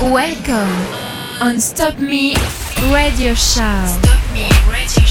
Welcome on Stop Me Radio Show.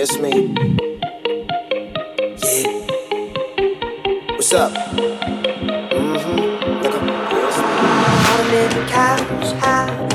it's me. Yeah. What's up? Mm-hmm. Look up. It's me. Cows have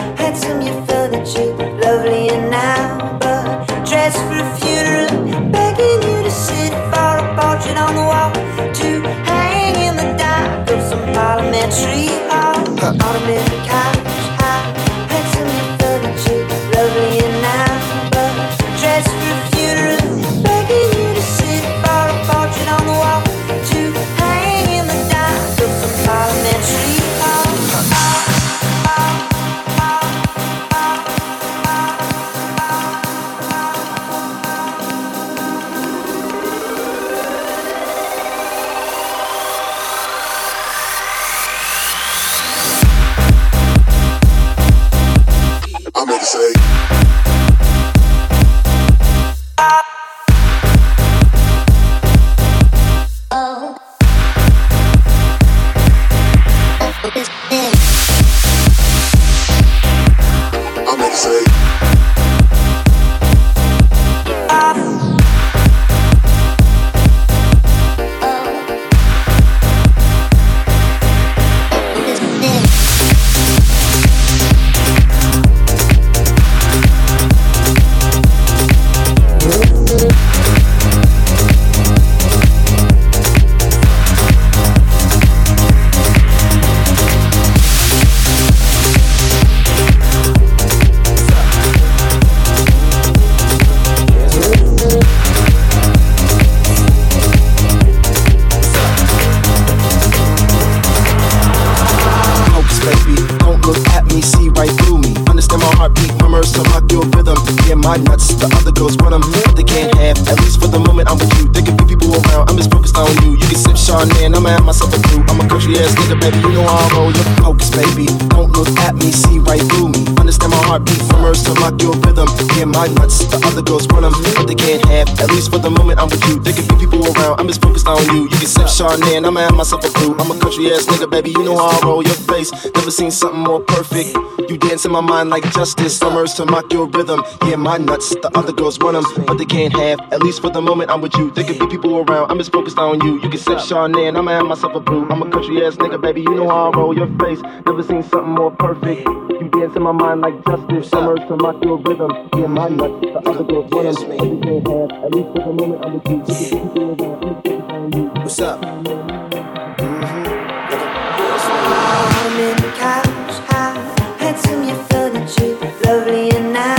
I'ma have myself a brew. I'm country ass nigga, baby. You know how I roll. Your focus, baby. Don't look at me, see right through me. Understand my heartbeat, murmurs to rock your rhythm. Yeah, my nuts, the other girls want them, but they can't have. At least for the moment, I'm with you. There could be people around, I'm just focused on you. You can sip Chardonnay, and I'ma have myself a brew. I'm a country ass nigga, baby. You know how I roll. Your face, never seen something more perfect. You dance in my mind like justice. Summers to mock your rhythm. Yeah, my nuts, the other girls want them, but they can't have. At least for the moment, I'm with you. There could be people around, I'm just focused on you. You can sip Chardonnay, and I'ma have myself a brew. I'm a country dirty ass nigga, baby. You know how I roll your face. Never seen something more perfect. You dance in my mind like justice. Summers to my pure rhythm. Yeah, my nuts. The other girls want me. At least for the moment, I'm with you. What's up? Mm-hmm. I'm in the couch. I had some your furniture. Lovely and nice.